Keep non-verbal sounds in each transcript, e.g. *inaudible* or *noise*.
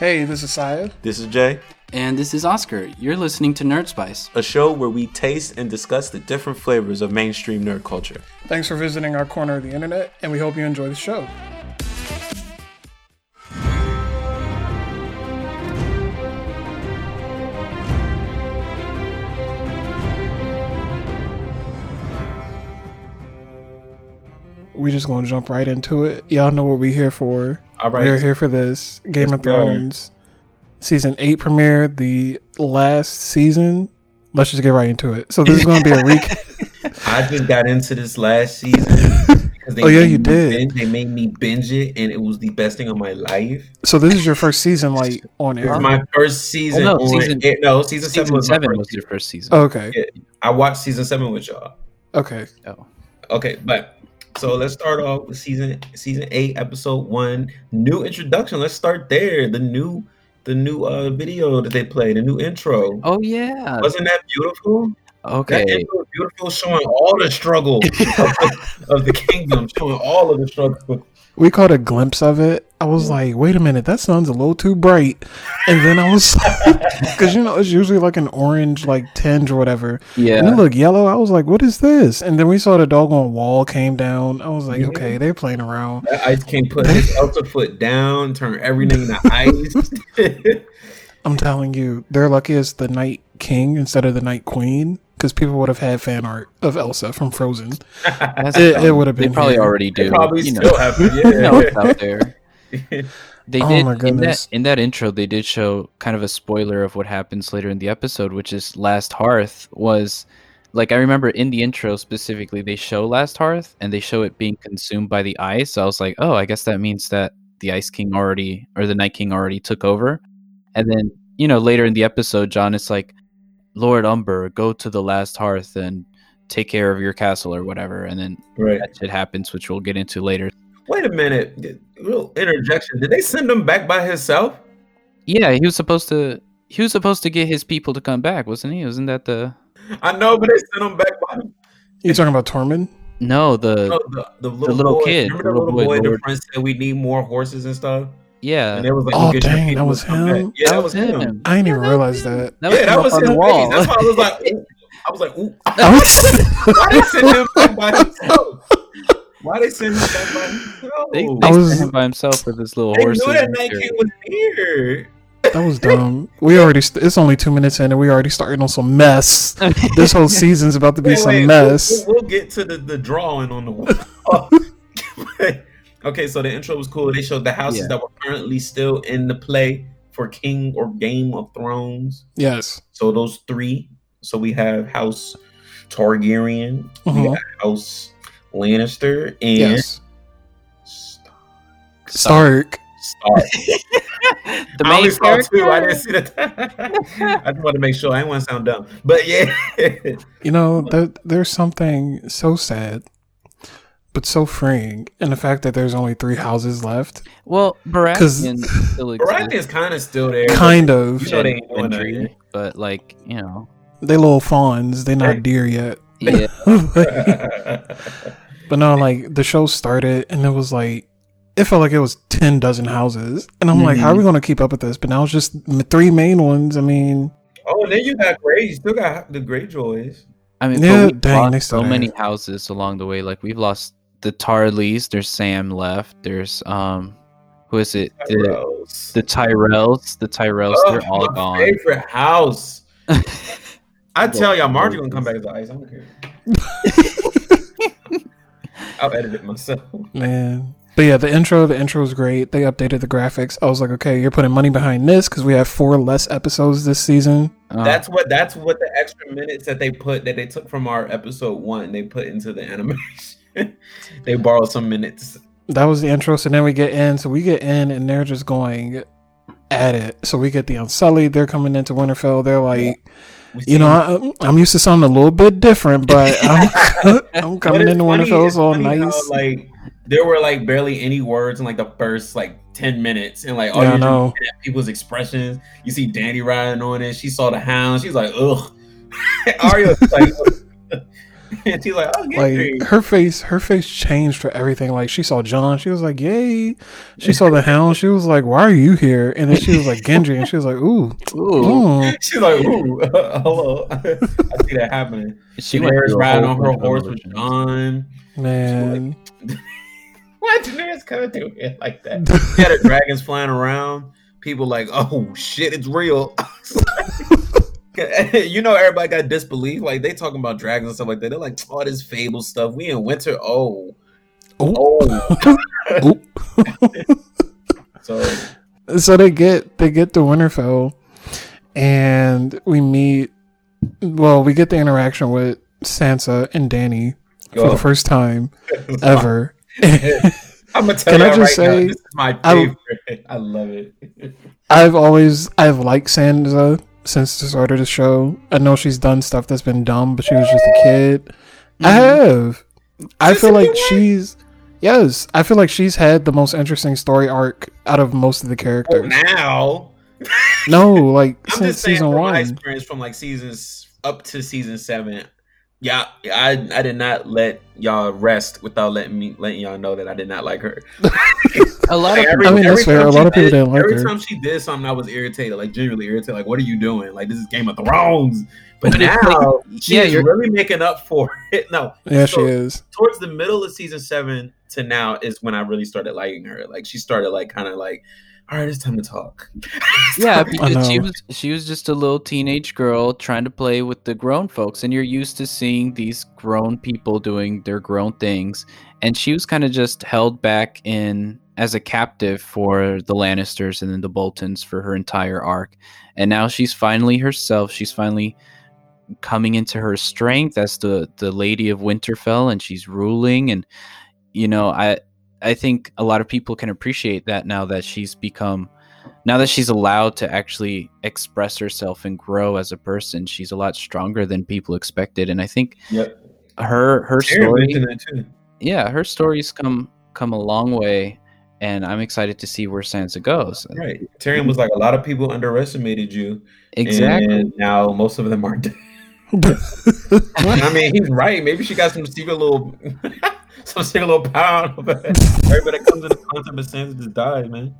Hey, this is Syed. This is Jay, And this is Oscar. You're listening to Nerd Spice. a show where we taste and discuss the different flavors of mainstream nerd culture. Thanks for visiting our corner of the internet, and we hope you enjoy the show. We're just gonna jump right into it. Y'all know what we're here for. All right. We're here for this Game Yes, of we are. Thrones season eight premiere, the last season. Let's just get right into it. So this is gonna be a *laughs* recap. I just got into this last season because they Oh, yeah, you did. Binge, they made me binge it, and it was the best thing of my life. So this is your first season, like on It air. was my first season. Oh, no, on, season- it- no, season, seven Season was my was your first season. okay. I watched season seven with y'all. Okay. Oh. Okay, but so let's start off with season season eight, episode one. New introduction. Let's start there. The new the new uh video that they played, the new intro. Oh, yeah. Wasn't that beautiful? Okay. That intro was beautiful, showing all the struggle of, the, of the kingdom, showing all of the struggle. We caught a glimpse of it. I was like, wait a minute, that sun's a little too bright. And then I was because *laughs* you know it's usually like an orange like tinge or whatever. And it Yeah. looked yellow. I was like, what is this? And then we saw the dog doggone wall came down. I was like, Yeah. okay, they're playing around. That Ice King put his *laughs* Elsa foot down, turn everything to ice. *laughs* I'm telling you, they're lucky it's the Night King instead of the Night Queen. Because people would have had fan art of Elsa from Frozen. It- it would've been. They been probably here. already do. *laughs* They probably you know, still have it. you know it's Yeah. out there. *laughs* They Oh did my in that in that intro. They did show kind of a spoiler of what happens later in the episode, which is Last Hearth was like I remember in the intro specifically they show Last Hearth and they show it being consumed by the ice. So I was like, oh, I guess that means that the Ice King already or the Night King already took over. And then you know later in the episode, Jon is like, Lord Umber, go to the Last Hearth and take care of your castle or whatever. And then right. that shit happens, which we'll get into later. Wait a minute. Real interjection. Did they send him back by himself? Yeah, he was supposed to. He was supposed to get his people to come back, wasn't he? Wasn't that the I know, but they sent him back by You talking about Tormund? no the no, the, the little, little boy. kid, Remember the the little little boy, boy? The Lord- friend said we need more horses and stuff. Yeah And they was like, Oh, "We'll get your dang, that was to come him? Yeah, that was him. I didn't even realize that. That yeah, that him was up on his the wall. That's why I was like, ooh. *laughs* I was like, ooh. *laughs* Why they send him *laughs* back by himself? Why they send him back by himself? they, They, they was- sent him by himself with his little horse. They knew horses. that and Night. King was here. that was dumb. We already. St- it's only two minutes in, and we already starting on some mess. This whole season's about to be Wait, some wait, mess. We'll, we'll get to the, the drawing on the wall. Okay, so the intro was cool. They showed the houses Yeah. that were currently still in the play for King or Game of Thrones. Yes. So those three. So we have House Targaryen, we Mhm. House Lannister, and Yes. Stark. Stark. Stark. *laughs* the I main only saw two. I didn't see that. *laughs* I just want to make sure. I didn't want to sound dumb, but yeah. You know, there, there's something so sad, but so freeing And the fact that there's only three houses left. Well, 'Cause- Baratheon still Baratheon's exists. kind of still there. Kind of. You know they ain't doing that Gendry, yet. but like you know, They little fawns. They not deer yet. *laughs* yeah. *laughs* But no, like the show started and it was like it felt like it was ten dozen houses, and I'm like, how are we mm-hmm. going to keep up with this? But now it's just m- three main ones. I mean, oh, and then you got Grey. You still got the Greyjoys. I mean, Yeah, but dang, lost they so still many houses along the way. Like we've lost the Tarlys. There's Sam left. There's um, who is it? The Tyrells. the Tyrells. The Tyrells. Oh, they're all my gone. Favorite house. *laughs* I tell y'all, Margie gonna come back as the ice. I don't care. *laughs* I'll edit it myself. man. But yeah, the intro, the intro was great. They updated the graphics. I was like, okay, you're putting money behind this because we have four less episodes this season. Uh, That's what. That's what the extra minutes that they put that they took from our episode one. They put into the *laughs* animation. *laughs* they borrowed some minutes. That was the intro. So then we get in. So we get in, and they're just going at it. So we get the Unsullied. They're coming into Winterfell. They're like, We you know, I, I'm used to something a little bit different, but *laughs* I'm, *laughs* I'm coming into funny- Winterfell. all funny how, nice. like there were like barely any words in like the first like ten minutes, and like all Yeah, you're know. people's expressions. You see Danny riding on it. She saw the hound. She's like, ugh. Arya's like, *laughs* and she's like, "Oh, like Gendry." her face her face changed for everything like she saw jon she was like yay she saw the hound she was like why are you here and then she was like gendry and she was like ooh, Ooh, ooh. She's like, "Ooh, *laughs* hello." *laughs* I see that happening. she She went Daenerys through a riding whole on her horse with. Jon. man Why Daenerys kind of do it like that? She had her dragons flying around. People like, oh shit, it's real. *laughs* you know, everybody got disbelief. Like they talking about dragons and stuff like that. They're like, oh, this fable stuff. We in winter. Oh, oh. oh. so so they get they get to winterfell and we meet well we get the interaction with sansa and danny for the first time *laughs* ever *laughs* I'm gonna tell Can you I right just now, say, this is my I- favorite. I, love it. I've always I've liked Sansa since the start of the show. I know she's done stuff that's been dumb, but she was just a kid. I mm-hmm. have. I feel like she's yes. I feel like she's had the most interesting story arc out of most of the characters. now No, *laughs* like I'm since just season one. experience from like seasons up to season seven. Yeah, I I did not let y'all rest without letting me letting y'all know that I did not like her. *laughs* A lot Like, of every- I mean, that's fair. A lot of people did- didn't like Every her. Every time she did something, I was irritated, like genuinely irritated. Like, what are you doing? Like, this is Game of Thrones. But, But now she's yeah, you're- really making up for *laughs* it. No, Yeah, she is. towards the middle of season seven to now is when I really started liking her. Like, she started like kind of like, all right, it's time to talk. *laughs* yeah, because she was she was just a little teenage girl trying to play with the grown folks, and you're used to seeing these grown people doing their grown things, and she was kind of just held back in as a captive for the Lannisters and then the Boltons for her entire arc, and now she's finally herself. She's finally coming into her strength as the the Lady of Winterfell, and she's ruling, and you know I. I think a lot of people can appreciate that now that she's become now that she's allowed to actually express herself and grow as a person, she's a lot stronger than people expected. And I think Yep. her her Aaron story, mentioned that too. yeah, her story's come come a long way, and I'm excited to see where Sansa goes. Right. Tyrion was like, a lot of people underestimated you. Exactly. And now most of them are dead. *laughs* *laughs* I mean, he's right. Maybe she got some secret little, some power. *laughs* But everybody comes in the concept of Sansa just dies, man.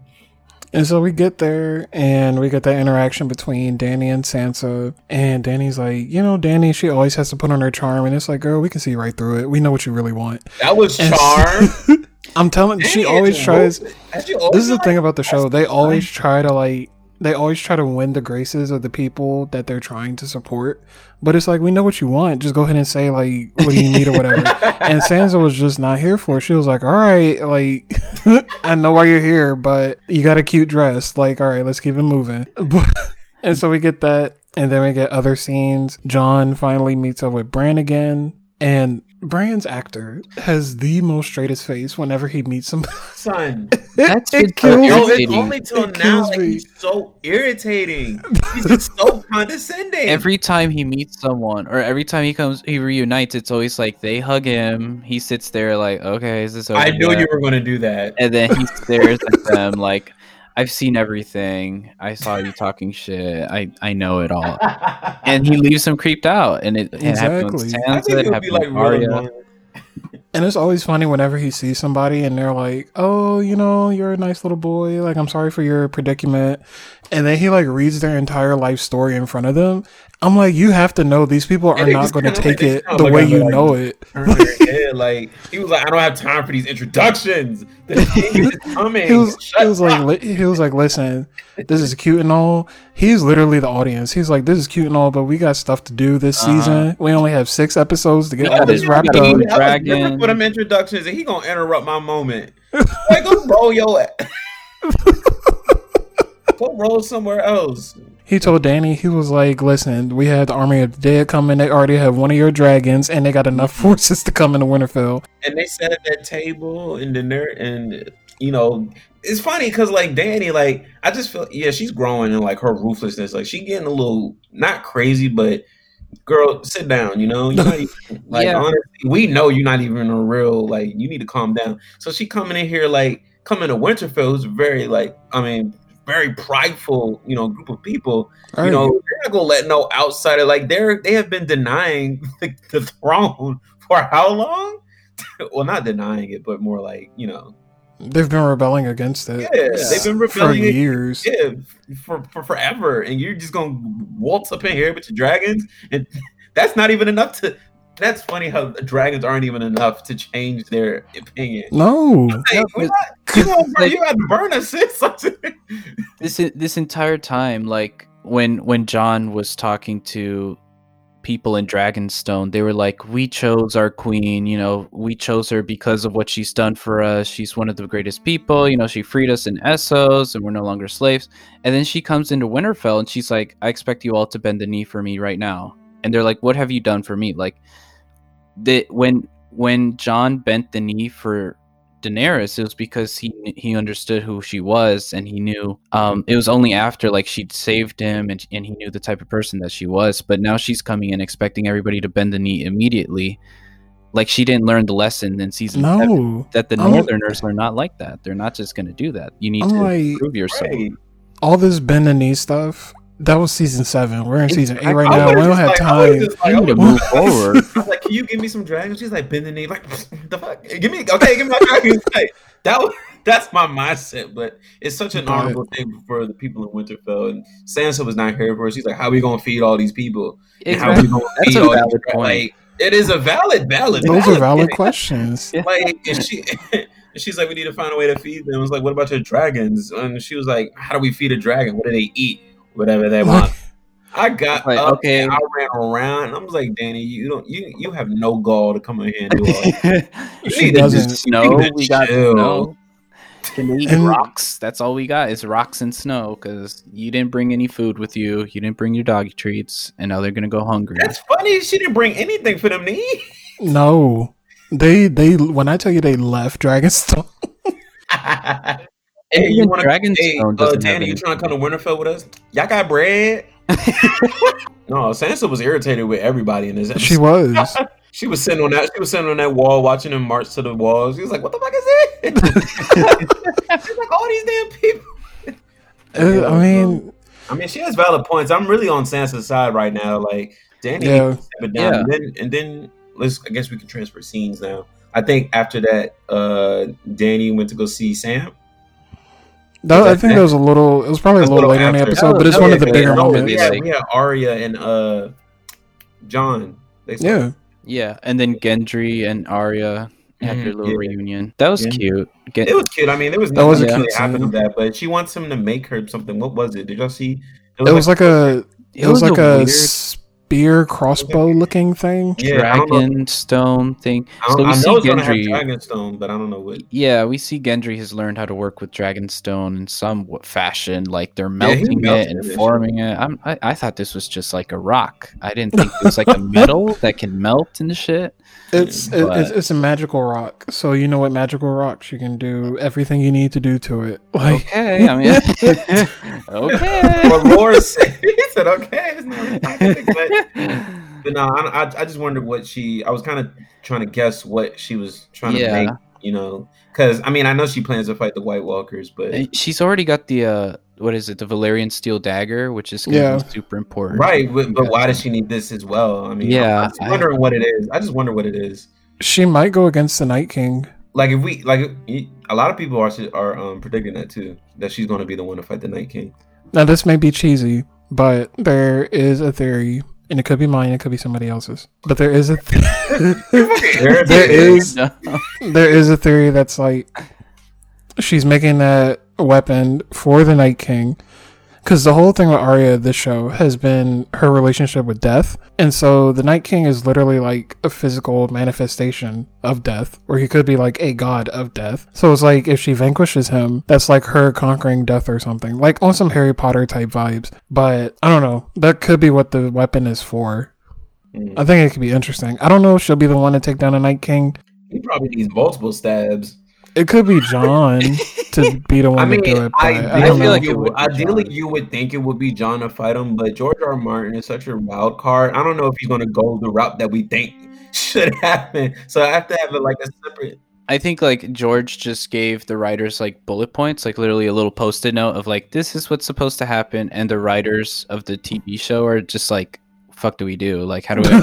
And so we get there and we get that interaction between Danny and Sansa. And Danny's like, you know, Danny, she always has to put on her charm. And it's like, girl, we can see right through it. We know what you really want. That was And- charm. *laughs* I'm telling she always tries. She always This is the been thing about the show. They always try to like, they always try to win the graces of the people that they're trying to support. But it's like, we know what you want. Just go ahead and say, like, what do you need or whatever. *laughs* and Sansa was just not here for it. She was like, all right, like, *laughs* I know why you're here, but you got a cute dress. Like, all right, let's keep it moving. *laughs* and so we get that. And then we get other scenes. Jon finally meets up with Bran again. And Bran's actor has the most straightest face whenever he meets somebody. son. *laughs* That's it been kills so Yo, it's only till It now. Like, he's so irritating. *laughs* He's just so condescending. Every time he meets someone, or every time he comes, he reunites. It's always like they hug him. He sits there like, "Okay, is this over?" I knew yet?" you were going to do that. and then he stares at them *laughs* like i've seen everything i saw you talking shit i i know it all *laughs* and he leaves him creeped out and it, it happened with Exactly. I think it it would be like with real Arya. annoying. And it's always funny whenever he sees somebody and they're like, "Oh, you know, you're a nice little boy. Like, I'm sorry for your predicament." And then he like reads their entire life story in front of them. I'm like, "You have to know these people are not going to take like- it the way you like- know it." Turn like he was like, I don't have time for these introductions. The king is coming. He was, *laughs* Shut he was like, up. li- he was like, "Listen, this is cute and all." He's literally the audience. He's like, "This is cute and all, but we got stuff to do this Uh-huh. season. We only have six episodes to get all this wrapped up." do That Dragon. For them mm. introductions, and he gonna interrupt my moment. Like, go roll your, *laughs* go roll somewhere else. He told Danny, he was like, "Listen, we had the army of the dead coming. They already have one of your dragons, and they got enough mm-hmm. forces to come into Winterfell." and they sat at that table and then there and you know it's funny because like danny like i just feel yeah she's growing in like her ruthlessness like she getting a little not crazy but girl sit down you know you're not even, *laughs* like Yeah. honestly we know you're not even a real like you need to calm down so she coming in here like coming to winterfell who's very like i mean very prideful, you know, group of people. Right. You know, they're not gonna let no outsider like they're they have been denying *laughs* the, the throne *laughs* for how long? well, not denying it, but more like you know, They've been rebelling against it yeah, they've been rebelling for years. yeah, for, for forever, and you're just gonna waltz up in here with your dragons, and *laughs* that's not even enough to. That's funny how dragons aren't even enough to change their opinion. No, Hey, Yeah, we but- not- you, gonna, like- you got to burn us, *laughs* this this entire time like when when jon was talking to people in dragonstone they were like we chose our queen you know we chose her because of what she's done for us. She's one of the greatest people you know she freed us in essos and we're no longer slaves. And then she comes into winterfell and she's like i expect you all to bend the knee for me right now. And they're like what have you done for me? Like the when when jon bent the knee for Daenerys, it was because he he understood who she was, and he knew. Um, it was only after like she'd saved him, and and he knew the type of person that she was. But now she's coming in expecting everybody to bend the knee immediately, like she didn't learn the lesson in season seven that the Northerners are not like that. They're not just going to do that. You need to prove yourself. Right. All this bend the knee stuff. That was season seven. We're in season eight right I now. would've We don't have like- time. like- You I need to move forward. I was *laughs* like, "Can you give me some dragons?" She's like, "Bend the knee." Like, *laughs* the fuck? Give me okay. Give me my dragons. *laughs* Like, that was that's my mindset. But it's such an But- honorable thing for the people in Winterfell. And Sansa was not here for it. She's like, "How are we gonna feed all these people? And How we Exactly. gonna That's feed a all valid these- point. Like, it is a valid, valid. Those are valid point. questions. Like, and she. And she's like, we need to find a way to feed them. I was like, what about your dragons? And she was like, how do we feed a dragon? What do they eat? Whatever they want. I got Like, up okay. and I ran around. And I was like, Danny, you don't, you, you have no gall to come in here and do all that. *laughs* You She need doesn't. just- snow. you need to We got snow. Can eat rocks. That's all we got is rocks and snow because you didn't bring any food with you. You didn't bring your doggy treats, and now they're gonna go hungry. That's funny. She didn't bring anything for them to eat. No, they they when I tell you they left Dragonstone. *laughs* hey, you want to? Hey, uh, Danny, you trying to come to Winterfell with us? Y'all got bread? *laughs* no, Sansa was irritated with everybody in this. She was. *laughs* She was sitting on that. She was sitting on that wall, watching them march to the walls. She was like, "What the fuck is *laughs* it?" She's like, "All these damn people." Uh, I mean, I mean, she has valid points. I'm really on Sansa's side right now. Like, Danny, Yeah. needs to step it down. Yeah. And then, and then let's. I guess we can transfer scenes now. I think after that, uh Danny went to go see Sam. That, I think that was a little. It was probably a little a little later in the after. episode, but it's That one of the bigger moments. Yeah, Maybe like- we had Arya and uh Jon. They saw- Yeah, Yeah, and then Gendry and Arya had their Mhm, little yeah. reunion. That was Yeah. cute. Gen- It was cute. I mean, there was That was a really cute happened scene. to that, but she wants him to make her something. What was it? Did y'all see? it was like a. It was like a weird spear crossbow looking thing. Yeah, I don't know. dragon stone thing. So we I see know it's gonna have Gendry. Dragonstone, but I don't know what. Yeah, we see Gendry has learned how to work with dragon stone in some fashion. Like they're melting melted it and it, forming it. I'm, I, I thought this was just like a rock. I didn't think it was like a *laughs* metal that can melt into shit. It's But- it's it's a magical rock. So you know what magical rocks you can do everything you need to do to it. *laughs* Like Okay, I mean, *laughs* okay. What Laura said, he said, "Okay, it's not but, *laughs* but no, I, I, I just wondered what she. I was kind of trying to guess what she was trying Yeah. to make. You know, because I mean, I know she plans to fight the White Walkers, but She's already got the uh, what is it? The Valyrian steel dagger, which is gonna Yeah. be super important. right. But, but why does she need this as well? I mean, Yeah, I'm just I- wondering what it is. I just wonder what it is. she might go against the Night King. Like if we like, a lot of people are are um, predicting that too. That she's going to be the one to fight the Night King. Now this may be cheesy, but there is a theory, and it could be mine, it could be somebody else's. But there is a th- *laughs* *laughs* There- there is *laughs* No. there is a theory that's like she's making that weapon for the Night King. Because the whole thing with Arya, this show, has been her relationship with death. And so the Night King is literally like a physical manifestation of death, or he could be like a god of death. So it's like if she vanquishes him, that's like her conquering death or something. Like on some Harry Potter type vibes. But I don't know. That could be what the weapon is for. Mm. I think it could be interesting. I don't know if she'll be the one to take down the Night King. He probably needs multiple stabs. It could be Jon to be the *laughs* one I mean, to do it. But I, ideally, don't feel know. like it would ideally you would think it would be Jon to fight him, but George R. R. Martin is such a wild card. I don't know if he's going to go the route that we think *laughs* should happen. So I have to have it like a separate. I think like George just gave the writers like bullet points, like literally a little post-it note of like this is what's supposed to happen, and the writers of the TV show are just like, "Fuck, do we do? Like, how do I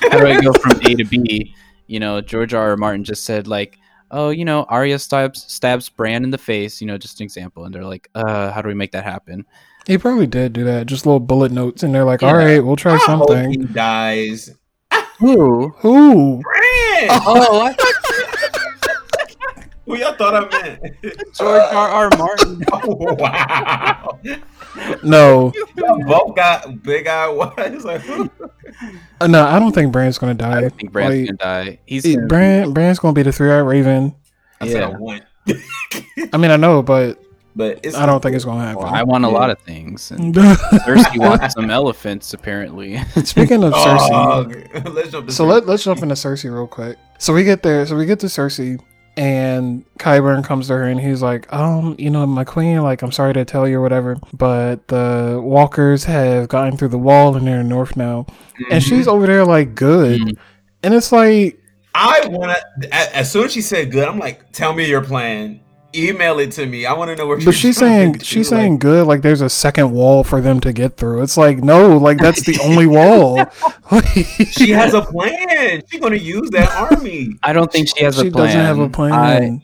*laughs* how do I go from A to B?" You know, George R. R. Martin just said like, "Oh, you know, Arya stabs stabs Bran in the face," you know, just an example, and they're like, "Uh, how do we make that happen?" He probably did do that. Just little bullet notes, and they're like, Yeah. "All right, we'll try I hope he dies. *laughs* Who? Who? Bran! Oh, I thought *laughs* Who y'all thought I meant? George R. R. Martin. *laughs* Oh, wow. No, Y'all *laughs* both got big eye eyes. Like. *laughs* Uh, no, I don't think Bran's gonna die. I don't think Bran's Like, gonna die. He's he- gonna be- Bran, Bran's gonna be the three-eyed raven. I said I want. I mean, I know, but But it's I don't think it's gonna happen. Well, I want a Yeah. lot of things. And *laughs* Cersei wants some elephants, apparently. Speaking of Cersei, Oh, let's jump to so let, let's jump into Cersei real quick. So we get there. So we get to Cersei, and Qyburn comes to her, and he's like, "Um, you know, my queen, like, I'm sorry to tell you or whatever, but the Walkers have gotten through the wall, and they're North now." And she's over there like, "Good," Mhm. and it's like, I want to. As soon as she said good, I'm like, tell me your plan. Email it to me. I want to know where. but she's saying she's saying good, like there's a second wall for them to get through. It's like, no, like that's the only wall. *laughs* she has a plan. She's going to use that army. I don't think she has she a plan. doesn't have a plan. I,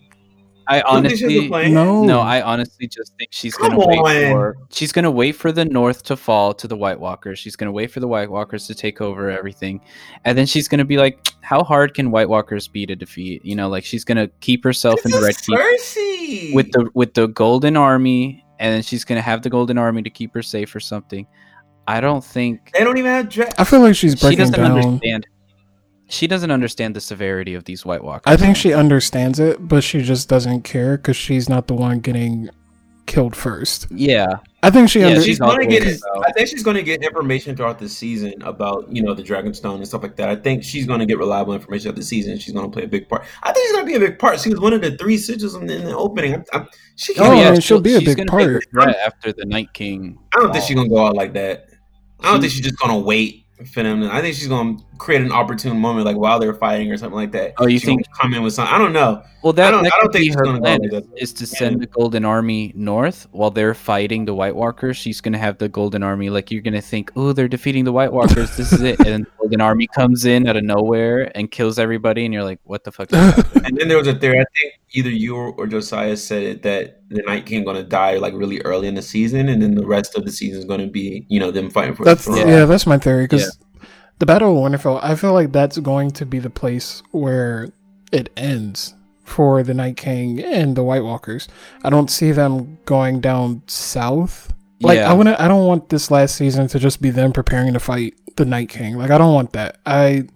I don't think she has a honestly, no, no, I honestly just think she's Come gonna wait for she's gonna wait for the North to fall to the White Walkers. She's gonna wait for the White Walkers to take over everything, and then she's gonna be like, "How hard can White Walkers be to defeat?" You know, like she's gonna keep herself in the Red It's Keep Cersei. with the with the Golden Army, and then she's gonna have the Golden Army to keep her safe or something. I don't think they don't even have dra- I feel like she's she breaking doesn't down. understand. She doesn't understand the severity of these White Walkers. I think she understands it, but she just doesn't care because she's not the one getting killed first. Yeah, I think she Yeah, under- she's she's going to get. over I think she's going to get information throughout the season about you know the Dragonstone and stuff like that. I think she's going to get reliable information of the season. She's going to play a big part. I think she's going to be a big part. She was one of the three sigils in, in the opening. I, I, she Oh, can't. I mean, oh, she'll be a big part. the threat after the Night King. I don't think she's going to go out like that. I don't think she's just going to wait for them. I think she's going to create an opportune moment, like while they're fighting or something like that. Oh, you She's gonna think- come in with something? I don't know. Well, that, I don't- that I don't think be she's her gonna go plan like is, that. is to send the Golden Army north while they're fighting the White Walkers. She's gonna have the Golden Army like you're gonna think, oh, they're defeating the White Walkers. This is it, and then the *laughs* Golden Army comes in out of nowhere and kills everybody, and you're like, what the fuck? Is *laughs* And then there was a theory. I think either you or, or Josiah said it, that the Night King going to die like really early in the season, and then the rest of the season is going to be you know them fighting for that's the yeah. that's my theory because the Battle of Winterfell. I feel like that's going to be the place where it ends for the Night King and the White Walkers. I don't see them going down south. Like Yeah. I want. I don't want this last season to just be them preparing to fight the Night King. Like I don't want that. I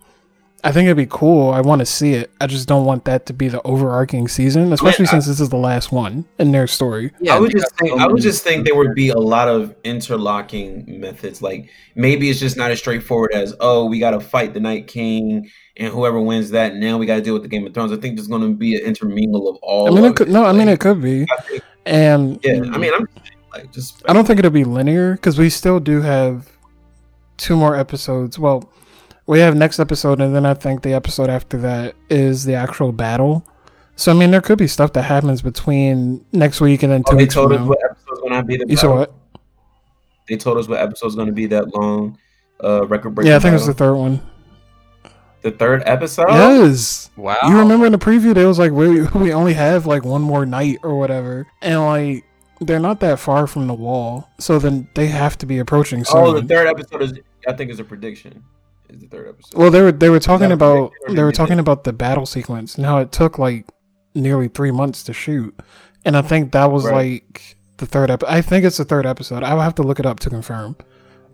I think it'd be cool. I want to see it. I just don't want that to be the overarching season, especially I- since this is the last one in their story. yeah, I would just think I would just think there would be a lot of interlocking methods. Like maybe it's just not as straightforward as oh we got to fight the Night King and whoever wins that now we got to deal with the Game of Thrones. I think there's going to be an intermingle of all. I mean, of it could, no, I mean it could be, think- and yeah, I mean I'm like just I don't think it'll be linear because we still do have two more episodes. Well, we have next episode, and then I think the episode after that is the actual battle. So I mean, there could be stuff that happens between next week and then two Oh, they weeks from told us now. what episode's going to be. The You saw what? They told us what episode's going to be that long. Uh, record breaking. Yeah, I think it's the third one. the third episode. Yes. wow. You remember in the preview, they was like, we *laughs* we only have like one more night or whatever, and like they're not that far from the wall, so then they have to be approaching soon. Oh, the third episode is I think is a prediction. Is the third episode? Well, they were they were talking about prediction or they were talking they- about the battle sequence and how it took like nearly three months to shoot, and I think that was Right. like the third episode. I think it's the third episode. I will have to look it up to confirm,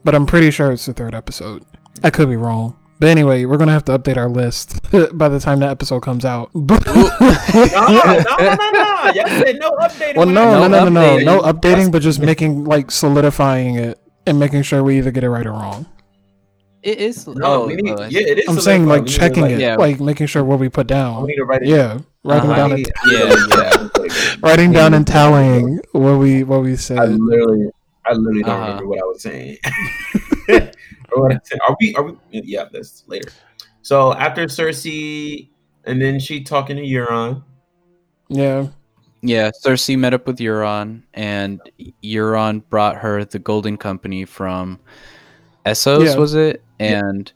but I'm pretty sure it's the third episode. I could be wrong. But anyway, we're gonna have to update our list *laughs* by the time that episode comes out. *laughs* no, no, no, no, no. *laughs* Y'all said no update. well, no, no, no, no, no, updating. no updating, but just making like solidifying it and making sure we either get it right or wrong. It is. No, oh, need, I yeah, see. it is. I'm saying like We need to, checking like, it, yeah. like making sure what we put down. We down. need to write it. Yeah, writing Uh-huh. down, I and, need- Yeah, yeah. *laughs* writing down and tallying what we what we said. I literally, I literally don't Uh-huh. remember what I was saying. *laughs* *laughs* or what I said. Are we? Are we? Yeah, that's later. So after Cersei and then she talking to Euron. Yeah. Yeah, Cersei met up with Euron, and Euron brought her the Golden Company from Essos, Yeah. was it? And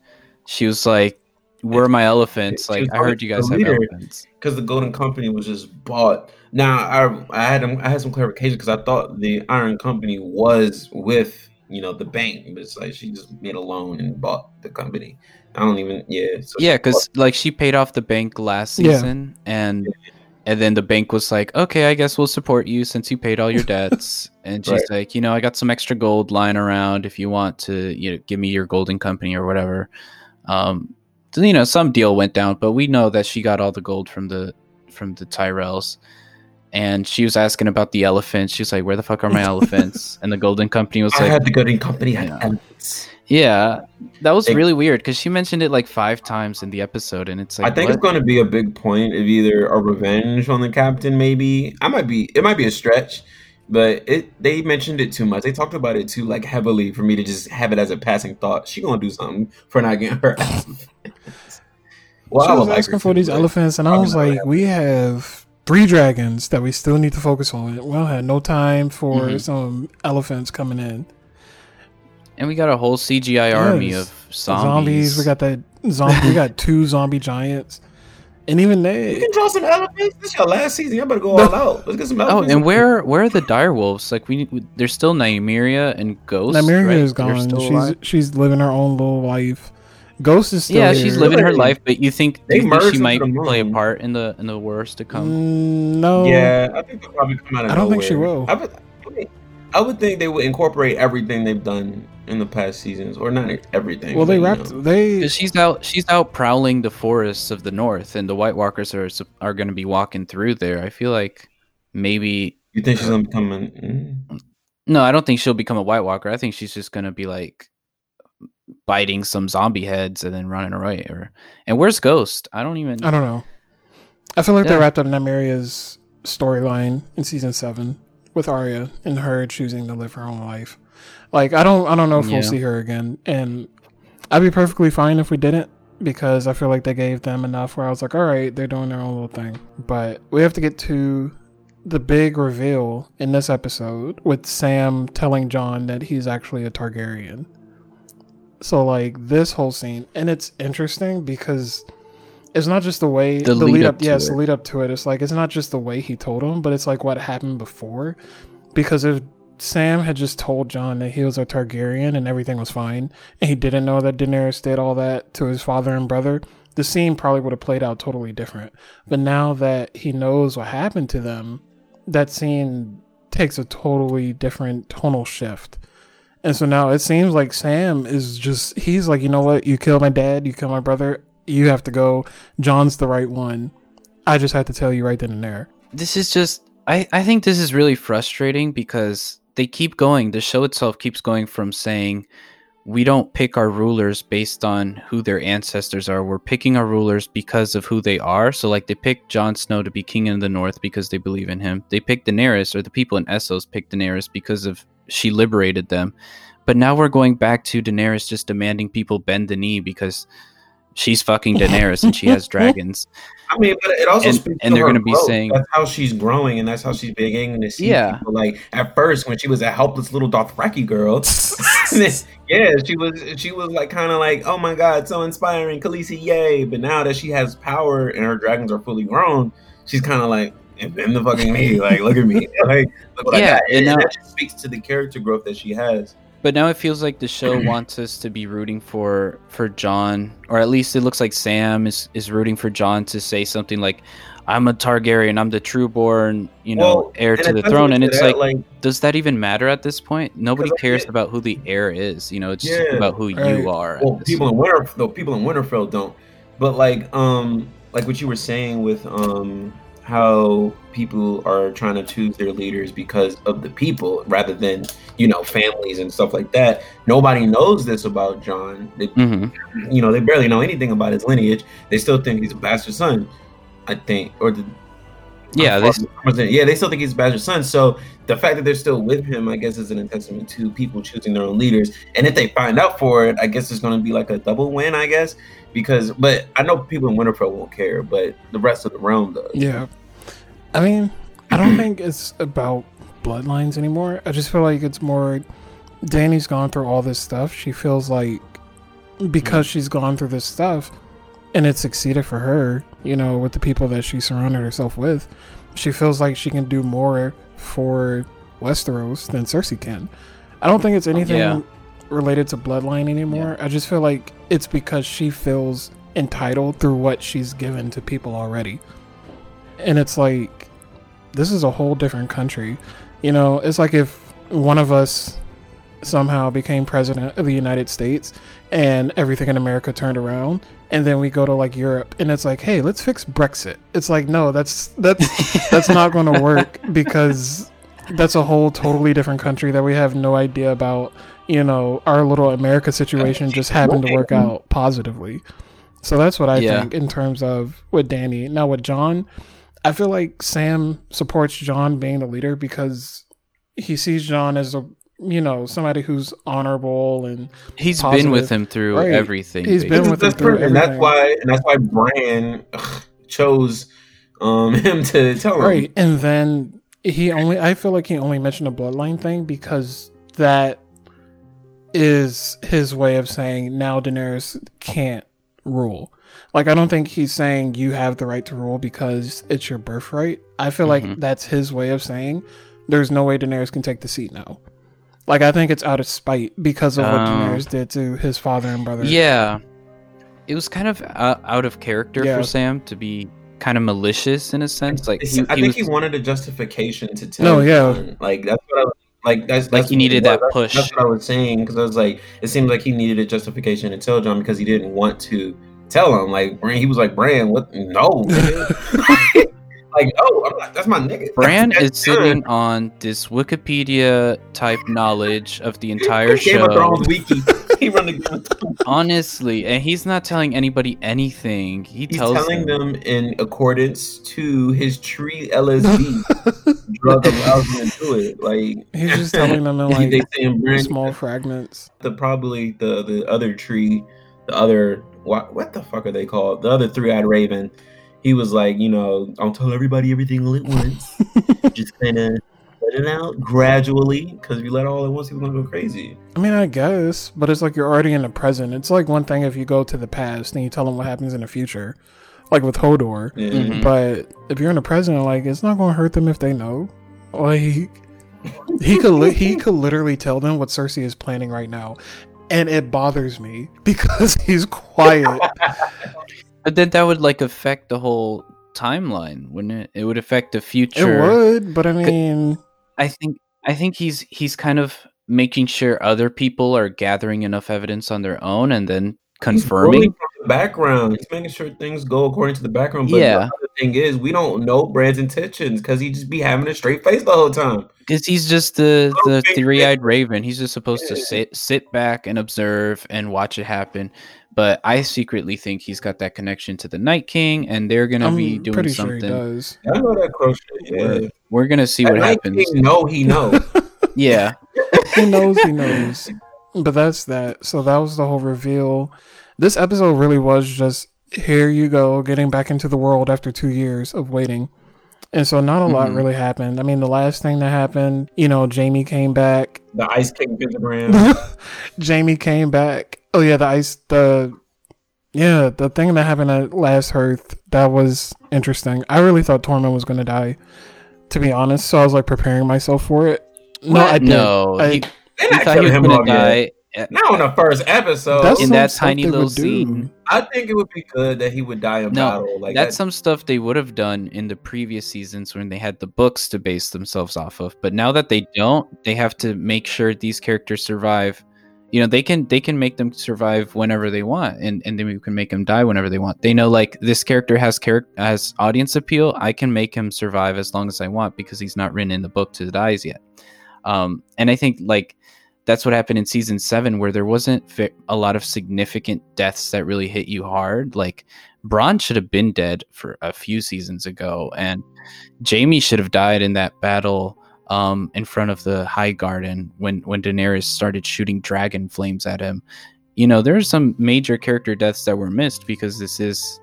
she was like, "Where are my elephants? Like, I heard you guys have leader. elephants." because the Golden Company was just bought. Now I I had I had some clarification because I thought the Iron Company was with you know the bank, but it's like she just made a loan and bought the company. I don't even yeah. So Yeah, because like she paid off the bank last Yeah. season, and and then the bank was like, "Okay, I guess we'll support you since you paid all your *laughs* debts." and she's Right. like, "You know, I got some extra gold lying around. If you want to, you know, give me your Golden Company or whatever." Um, so, you know, some deal went down, but we know that she got all the gold from the from the Tyrells. And she was asking about the elephants. She was like, "Where the fuck are my *laughs* elephants?" And the Golden Company was I like, had the Golden Company had Yeah. elephants. "Yeah, that was They- really weird because she mentioned it like five times in the episode, and it's like, I think what? it's going to be a big point of either a revenge on the captain. Maybe I might be. It might be a stretch, but it. They mentioned it too much. They talked about it too like heavily for me to just have it as a passing thought. She gonna do something for not getting her *laughs* well, she I would was asking for these elephants, and I was like, we have three dragons that we still need to focus on. We don't have no time for Mhm. some elephants coming in. And we got a whole CGI army Yes. of zombies. We got that zombie. we got two *laughs* zombie giants, and even they, You can draw some elephants. This your last season. You better go all out. Let's get some elephants. Oh, and where where are the dire wolves? Like we, need, we there's still Nymeria and Ghost. Nymeria right? is gone. still She's alive. she's living her own little life. Ghost is still yeah, here. she's living her life. But you think, They you think she might play a part in the in the wars to come? Mm, no. Yeah, I think they'll probably come out of I don't think she will. I would, I would think they would incorporate everything they've done in the past seasons, or not everything. Well, they but, you wrapped. know. They 'Cause she's out she's out prowling the forests of the north, and the White Walkers are are going to be walking through there. I feel like maybe You think she's gonna become an? mm? no, I don't think she'll become a White Walker. I think she's just going to be like biting some zombie heads and then running away. Or and where's Ghost? I don't even. I don't know. I feel like they wrapped up Nymeria's storyline in season seven with Arya and her choosing to live her own life. Like I don't I don't know if Yeah. we'll see her again. And I'd be perfectly fine if we didn't because I feel like they gave them enough where I was like, all right, they're doing their own little thing. But we have to get to the big reveal in this episode with Sam telling Jon that he's actually a Targaryen. So like this whole scene, and it's interesting because it's not just the way The the, lead lead up up. to yes, it. the lead up to it. It's like it's not just the way he told him, but it's like what happened before. Because if Sam had just told Jon that he was a Targaryen and everything was fine, and he didn't know that Daenerys did all that to his father and brother, the scene probably would have played out totally different. But now that he knows what happened to them, that scene takes a totally different tonal shift. And so now it seems like Sam is just, he's like, you know what? You killed my dad, you killed my brother, you have to go. Jon's the right one. I just had to tell you right then and there. this is just I, I think this is really frustrating because they keep going. The show itself keeps going from saying we don't pick our rulers based on who their ancestors are. We're picking our rulers because of who they are. So like they picked Jon Snow to be king in the north because they believe in him. They picked Daenerys or the people in Essos picked Daenerys because of she liberated them. But now we're going back to Daenerys just demanding people bend the knee because she's fucking Daenerys and she has *laughs* dragons I mean, but it also And- speaks and to they're gonna be growth. saying- that's how she's growing, and that's how she's beginning to see Yeah. people. Like at first, when she was a helpless little Dothraki girl, *laughs* yeah, she was she was like kind of like, oh my god, so inspiring, Khaleesi, yay! But now that she has power and her dragons are fully grown, she's kind of like, bend the fucking me, like look at me, *laughs* like look what I Yeah, got. and And, now- that speaks to the character growth that she has. But now it feels like the show *clears throat* wants us to be rooting for for Jon, or at least it looks like Sam is is rooting for Jon to say something like, "I'm a Targaryen, I'm the trueborn, you know, Well, heir to the throne." And it's that, like, does that even matter at this point? Nobody cares get- about who the heir is. You know, it's just about who right. you are. well this people in winter though people in winterfell don't but like um like what you were saying with um how people are trying to choose their leaders because of the people rather than you know families and stuff like that. Nobody knows this about jon. They, Mhm. you know they barely know anything about his lineage. They still think he's a bastard son i think or the Yeah, they, far from it. yeah, they still think he's Badger's son. So the fact that they're still with him, I guess, is an testament to people choosing their own leaders. And if they find out for it, I guess it's going to be like a double win, I guess. Because, but I know people in Winterfell won't care, but the rest of the realm does. Yeah. I mean, I don't think it's about bloodlines anymore. I just feel like it's more Danny's gone through all this stuff. She feels like because she's gone through this stuff and it succeeded for her, you know, with the people that she surrounded herself with, she feels like she can do more for Westeros than Cersei can. I don't think it's anything Yeah. related to bloodline anymore. I just feel like it's because she feels entitled through what she's given to people already. And it's like this is a whole different country. You know, it's like if one of us somehow became president of the United States and everything in America turned around and then we go to like Europe and it's like, "Hey, let's fix Brexit." It's like, "No, that's that's that's not going *laughs* to work because that's a whole totally different country that we have no idea about. You know, our little America situation just happened to work out positively. So that's what I Yeah. think in terms of with Danny. Now with Jon, I feel like Sam supports Jon being the leader because he sees Jon as a you know somebody who's honorable and he's positive. been with him through Right. everything. He's been with That's him through perfect. and that's why, and that's why Bran ugh, chose um, *laughs* him to tell him. right and then he only i feel like he only mentioned the bloodline thing because that is his way of saying now daenerys can't rule like i don't think he's saying you have the right to rule because it's your birthright i feel Mhm. like that's his way of saying there's no way daenerys can take the seat now like i think it's out of spite because of what Oh. daenerys did to his father and brother Yeah, it was kind of uh, out of character Yeah. for Sam to be kind of malicious in a sense. Like he, I he think was, he wanted a justification to tell. No, yeah. Jon. like that's what I like. That's, Like that's he needed that was. push. That's what I was saying because I was like, it seemed like he needed a justification to tell Jon because he didn't want to tell him. Like he was like, Bran, what? No, *laughs* nigga." *laughs* like no, I'm not, that's my nigga. Bran That's is sitting on this Wikipedia type knowledge of the entire Game of show. Thrones wiki. he run the Game of Honestly, and he's not telling anybody anything. He He's tells telling them. them in accordance to his tree LSD drug allows him to do it. Like he's just telling them in *laughs* they like saying Bran small fragments the probably the the other tree, the other what what the fuck are they called? The other three eyed raven. He was like, you know, don't tell everybody everything all at once. *laughs* Just kind of let it out gradually, because if you let it all at once, people gonna go crazy. I mean, I guess, but it's like you're already in the present. It's like one thing if you go to the past and you tell them what happens in the future, like with Hodor. Yeah. Mhm. But if you're in the present, like it's not going to hurt them if they know. Like he could li- he could literally tell them what Cersei is planning right now, and it bothers me *laughs* because he's quiet. *laughs* But then that would like affect the whole timeline, wouldn't it? It would affect the future. it would, but I mean, I think I think he's he's kind of making sure other people are gathering enough evidence on their own and then confirming. ruling from the background. He's making sure things go according to the background. But Yeah. the other thing is, we don't know Bran's intentions because he just be having a straight face the whole time. Because he's just the the Okay. three eyed raven. He's just supposed to sit sit back and observe and watch it happen. But I secretly think he's got that connection to the Night King, and they're gonna I'm be doing pretty sure he something. does. I know that crochet. Yeah. We're gonna see That what Night happens. King know he knows. *laughs* Yeah, *laughs* he knows he knows but that's that so that was the whole reveal this episode really was just here you go getting back into the world after two years of waiting and so not a lot Mhm. really happened i mean the last thing that happened you know jaime came back the Ice King pentagram. *laughs* jaime came back oh yeah the ice the yeah the thing that happened at last hearth that was interesting i really thought tormund was going to die to be honest so i was like preparing myself for it no i didn't no, I- he, They're he not thought he killing was him gonna off yet. die. Uh, Not on the first episode. That's in that tiny little would do. scene. I think it would be good that he would die in No, battle. Like That's that, some stuff they would have done in the previous seasons when they had the books to base themselves off of. But now that they don't, they have to make sure these characters survive. You know, they can they can make them survive whenever they want, and and then we can make them die whenever they want. They know like this character has character has audience appeal. I can make him survive as long as I want because he's not written in the book to dies yet. Um, and I think like that's what happened in season seven, where there wasn't a lot of significant deaths that really hit you hard. Like Bronn should have been dead for a few seasons ago, and Jaime should have died in that battle um, in front of the Highgarden when when Daenerys started shooting dragon flames at him. You know, there are some major character deaths that were missed because this is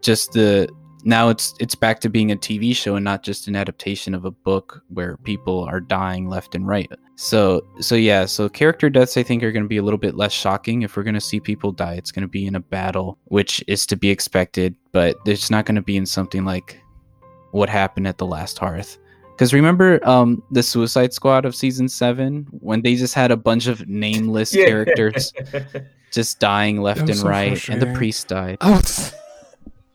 just the now it's it's back to being a TV show and not just an adaptation of a book where people are dying left and right. So so yeah, so character deaths I think are going to be a little bit less shocking if we're going to see people die. It's going to be in a battle, which is to be expected, but it's not going to be in something like what happened at the last hearth. Because remember um, the Suicide Squad of season seven when they just had a bunch of nameless *laughs* Yeah. characters *laughs* just dying left and so right, and the priest died. Oh, *laughs*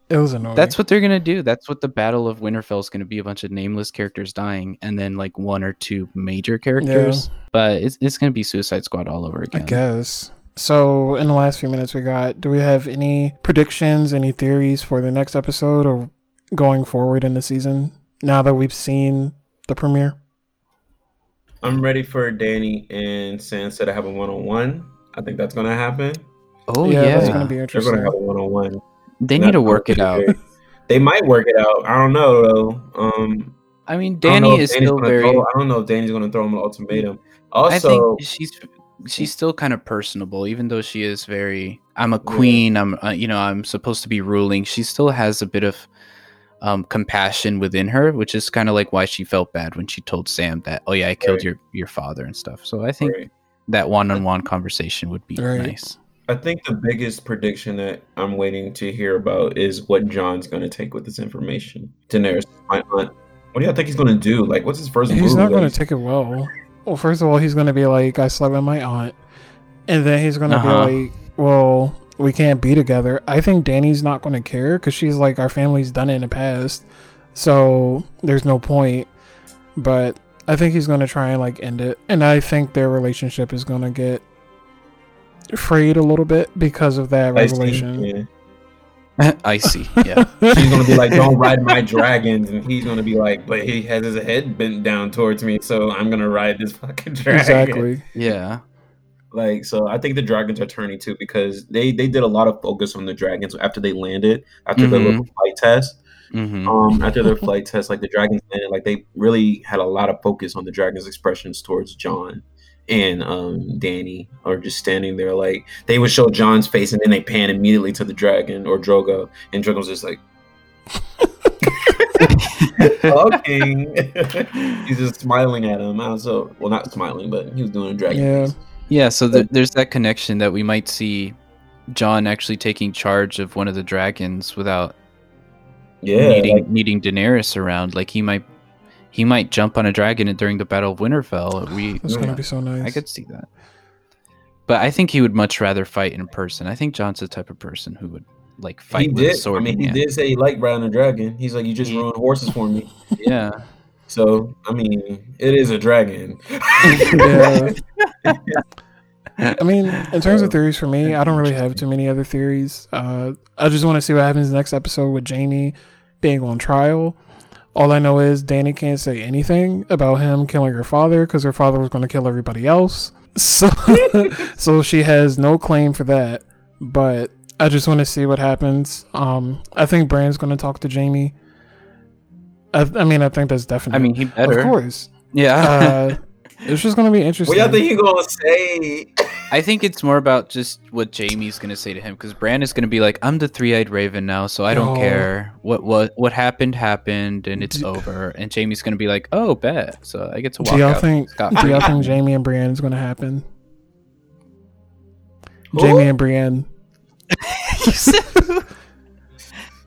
it's- it was annoying. That's what they're gonna do. That's what the Battle of Winterfell is gonna be: a bunch of nameless characters dying, and then like one or two major characters. Yeah. But it's it's gonna be Suicide Squad all over again. I guess. So, in the last few minutes we got, do we have any predictions, any theories for the next episode or going forward in the season now that we've seen the premiere? I'm ready for Danny and Sansa to have a one on one. I think that's gonna happen. Oh Yeah, yeah, that's gonna be They're gonna have a one on one. They need to work it out. They might work it out. I don't know though. Um, I mean, I don't know Danny if is Danny's still gonna very. Throw, I don't know if Danny's gonna throw him an ultimatum. Also, I think she's she's still kind of personable, even though she is very. I'm a queen. I'm uh, you know I'm supposed to be ruling. She still has a bit of um, compassion within her, which is kind of like why she felt bad when she told Sam that, oh yeah, I killed Right. your your father and stuff. So I think Right. that one-on-one conversation would be Right. nice. I think the biggest prediction that I'm waiting to hear about is what Jon's going to take with this information. Daenerys, my aunt. What do y'all think he's going to do? Like, what's his first He's move? He's not going to take it well. Well, first of all, he's going to be like, I slept with my aunt. And then he's going to Uh-huh. be like, well, we can't be together. I think Danny's not going to care because she's like, our family's done it in the past. So there's no point. But I think he's going to try and like end it. And I think their relationship is going to get frayed a little bit because of that I see. revelation. Yeah. *laughs* I see. Yeah. *laughs* She's going to be like, don't ride my dragons. And he's going to be like, but he has his head bent down towards me. So I'm going to ride this fucking dragon. Exactly. yeah. Like, so I think the dragons are turning too because they, they did a lot of focus on the dragons after they landed, after the Mhm. little flight test. hmm um after their flight test like the dragons landed like they really had a lot of focus on the dragons expressions towards jon and um danny are just standing there like they would show jon's face and then they pan immediately to the dragon or drogon and drogon's just like okay *laughs* he's just smiling at him I was so well not smiling but he was doing a dragon Yeah. face. Yeah. So th- there's that connection that we might see Jon actually taking charge of one of the dragons without yeah needing like, needing Daenerys around. Like he might he might jump on a dragon during the Battle of Winterfell. We That's gonna be so nice. I could see that. But I think he would much rather fight in person. I think Jon's the type of person who would like fight he with a did sword. i mean he hand. did say he liked riding a dragon he's like you just He- ruined horses for me *laughs* Yeah. So I mean, it is a dragon. *laughs* yeah. I mean, in terms of theories for me, I don't really have too many other theories. Uh, I just want to see what happens next episode with Jaime being on trial. All I know is Danny can't say anything about him killing her father because her father was going to kill everybody else. *laughs* So, *laughs* so she has no claim for that. But I just want to see what happens. Um, I think Bran's going to talk to Jaime. I, I mean, I think that's definitely. I mean, he better. of course. Yeah. Uh, *laughs* it's just going to be interesting. what y'all think he gonna say? I think it's more about just what Jaime's gonna say to him because Bran is gonna be like, "I'm the three-eyed raven now, so I don't Oh. care what what what happened happened and it's Do- over." And Jaime's gonna be like, "Oh, bet." So I get to walk Do y'all out. think? Do y'all think Jaime and Brienne is going to happen? Who? Jaime and Brienne. *laughs*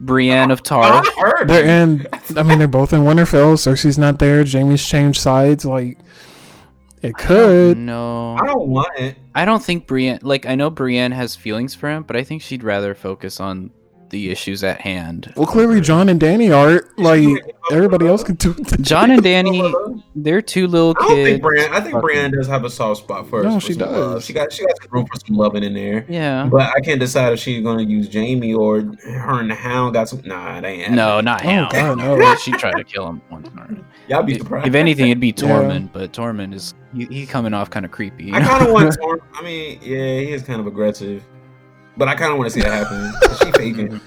Brienne of Tarth. They're in. I mean, they're both in Winterfell. Cersei's not there. Jaime's changed sides. Like, it could. No, I don't want it. I don't think Brienne. Like I know Brienne has feelings for him, but I think she'd rather focus on the issues at hand. Well, clearly, Jon and Danny aren't. Like, everybody else can do. *laughs* Jon and Danny, they're two little I don't kids. think Brienne. I think Fucking- Brienne does have a soft spot for. No, for she some love. does. She got she got room for some loving in there. Yeah. But I can't decide if she's gonna use Jaime or her and the Hound got some. Nah, it ain't. No, not Oh, him. God, no. *laughs* She tried to kill him once. already. y'all be If surprised. if anything, it'd be Yeah. Tormund, but Tormund is he, he coming off kind of creepy. you I kind of *laughs* want Torm. I mean, yeah, he is kind of aggressive, but I kind of want to see that happen. 'Cause faking.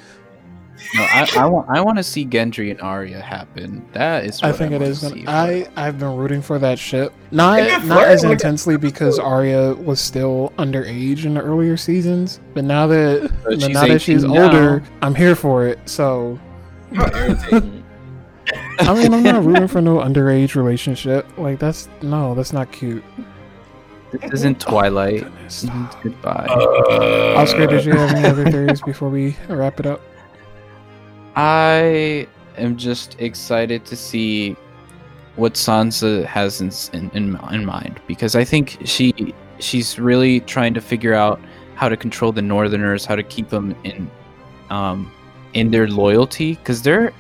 No, I, I want I want to see Gendry and Arya happen. That is. I what think it wanna see. Gonna, I I've been rooting for that ship. Not not as intensely because Arya was still underage in the earlier seasons, but now that But but she's now that she's 18 older, now. I'm here for it. So *laughs* *laughs* I mean, I'm not rooting for no underage relationship. Like that's no, that's not cute. This isn't Twilight. Goodness. Goodbye. Uh, Oscar, did you have any other theories before we wrap it up? I am just excited to see what Sansa has in, in in in mind because I think she she's really trying to figure out how to control the Northerners, how to keep them in um in their loyalty because they're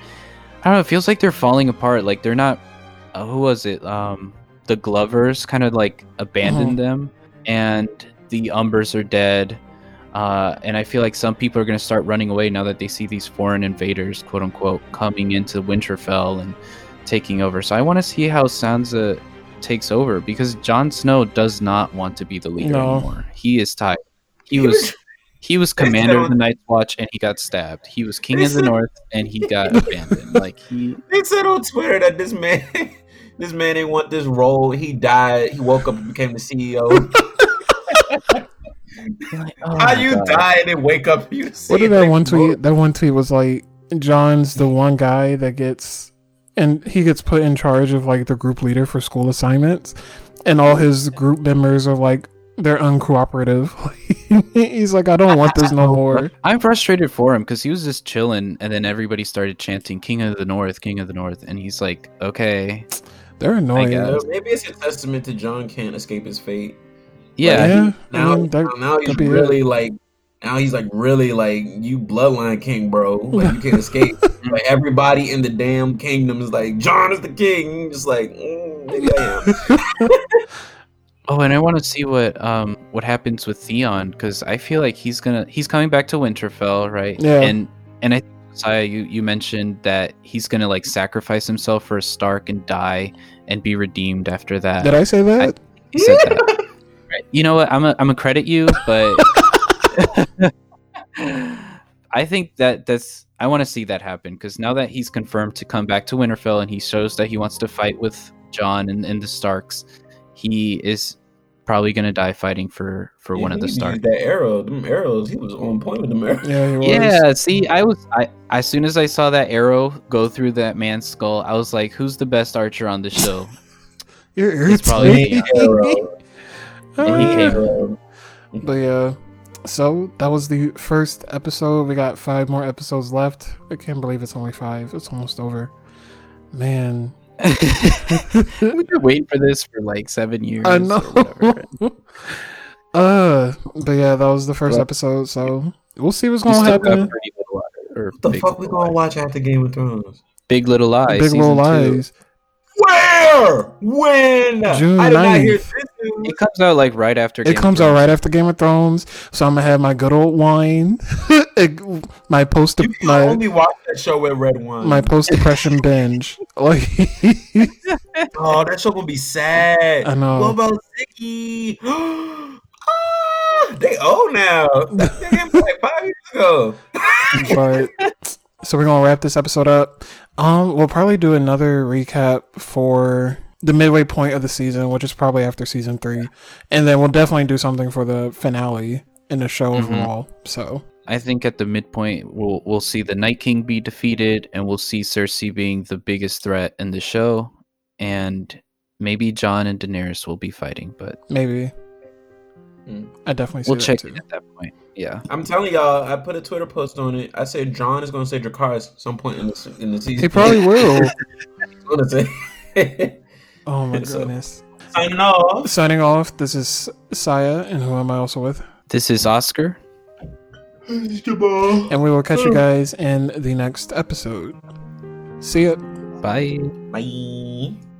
I don't know. It feels like they're falling apart. Like they're not. Uh, who was it? Um, the Glovers kind of like abandoned them, and the Umbers are dead. Uh, and I feel like some people are going to start running away now that they see these foreign invaders, quote unquote, coming into Winterfell and taking over. So I want to see how Sansa takes over because Jon Snow does not want to be the leader No. anymore. He is tired. He, He was, was- he was commander said- of *laughs* the Night's Watch and he got stabbed. He was king of the said- North and he got *laughs* abandoned. Like he They said on Twitter that this man, this man didn't want this role. He died. He woke up and became the CEO. *laughs* like, oh How you God. die and then wake up? You What did that one tweet? That one tweet was like, Jon's the one guy that gets, and he gets put in charge of like the group leader for school assignments, and all his group members are like, they're uncooperative. *laughs* He's like, I don't want this no *laughs* more. I'm frustrated for him because he was just chilling, and then everybody started chanting "King of the North, King of the North," and he's like, "Okay, They're annoying. guess. Maybe it's a testament to Jon can't escape his fate. yeah, yeah. Now, I mean, that now he's could be it. really like. Now he's like really like you bloodline king, bro. Like you can't escape. *laughs* like everybody in the damn kingdom is like Jon is the king. Just like mm, maybe I am. *laughs* Oh, and I want to see what um what happens with Theon because I feel like he's gonna he's coming back to Winterfell, right? Yeah. And and I Saya, you you mentioned that he's gonna like sacrifice himself for a Stark and die and be redeemed after that. Did I say that? He said that. *laughs* You know what? I'm a, I'm gonna credit you, but *laughs* I think that that's I want to see that happen because now that he's confirmed to come back to Winterfell and he shows that he wants to fight with Jon and, and the Starks, he is probably gonna die fighting for for one of the Starks. That arrow, them arrows, he was on point with them arrows. yeah. Yeah, see, I was I as soon as I saw that arrow go through that man's skull, I was like, "Who's the best archer on the show?" *laughs* You're It's probably irritating. Arrow. And he came. arrow. *laughs* But yeah, so that was the first episode. We got five more episodes left. I can't believe it's only five. It's almost over. Man, We've been waiting for this for like seven years. I know. *laughs* uh, but yeah, that was the first Well, episode. So we'll see what's gonna happen. Pretty Lies, What the Big fuck we Little gonna Lies. watch after Game of Thrones? Big Little Lies. Big Little season two. Lies. Where? When? June I did not hear 9th. this. It comes out like right after. It Game of comes out right after Game of Thrones, so I'm gonna have my good old wine, *laughs* my post You can my only watch that show with red wine. my post depression binge. *laughs* Like, oh, that show gonna be sad. I know. What about Zicky? *gasps* ah, they old now. That *laughs* damn like five years ago. *laughs* but so we're gonna wrap this episode up. Um, we'll probably do another recap for the midway point of the season, which is probably after season three, and then we'll definitely do something for the finale in the show Mhm. overall. So I think at the midpoint we'll we'll see the Night King be defeated, and we'll see Cersei being the biggest threat in the show, and maybe Jon and Daenerys will be fighting, but maybe Hmm. I definitely see we'll that check too. it at that point. Yeah. I'm telling y'all, I put a Twitter post on it. I said Jon is gonna say Dracarys at some point in the in the season. He probably *laughs* will. He's. *laughs* Oh my So- goodness. Signing off. Signing off. This is Saya, and who am I also with? This is Oscar. And we will catch you oh. guys in the next episode. See ya. Bye. Bye.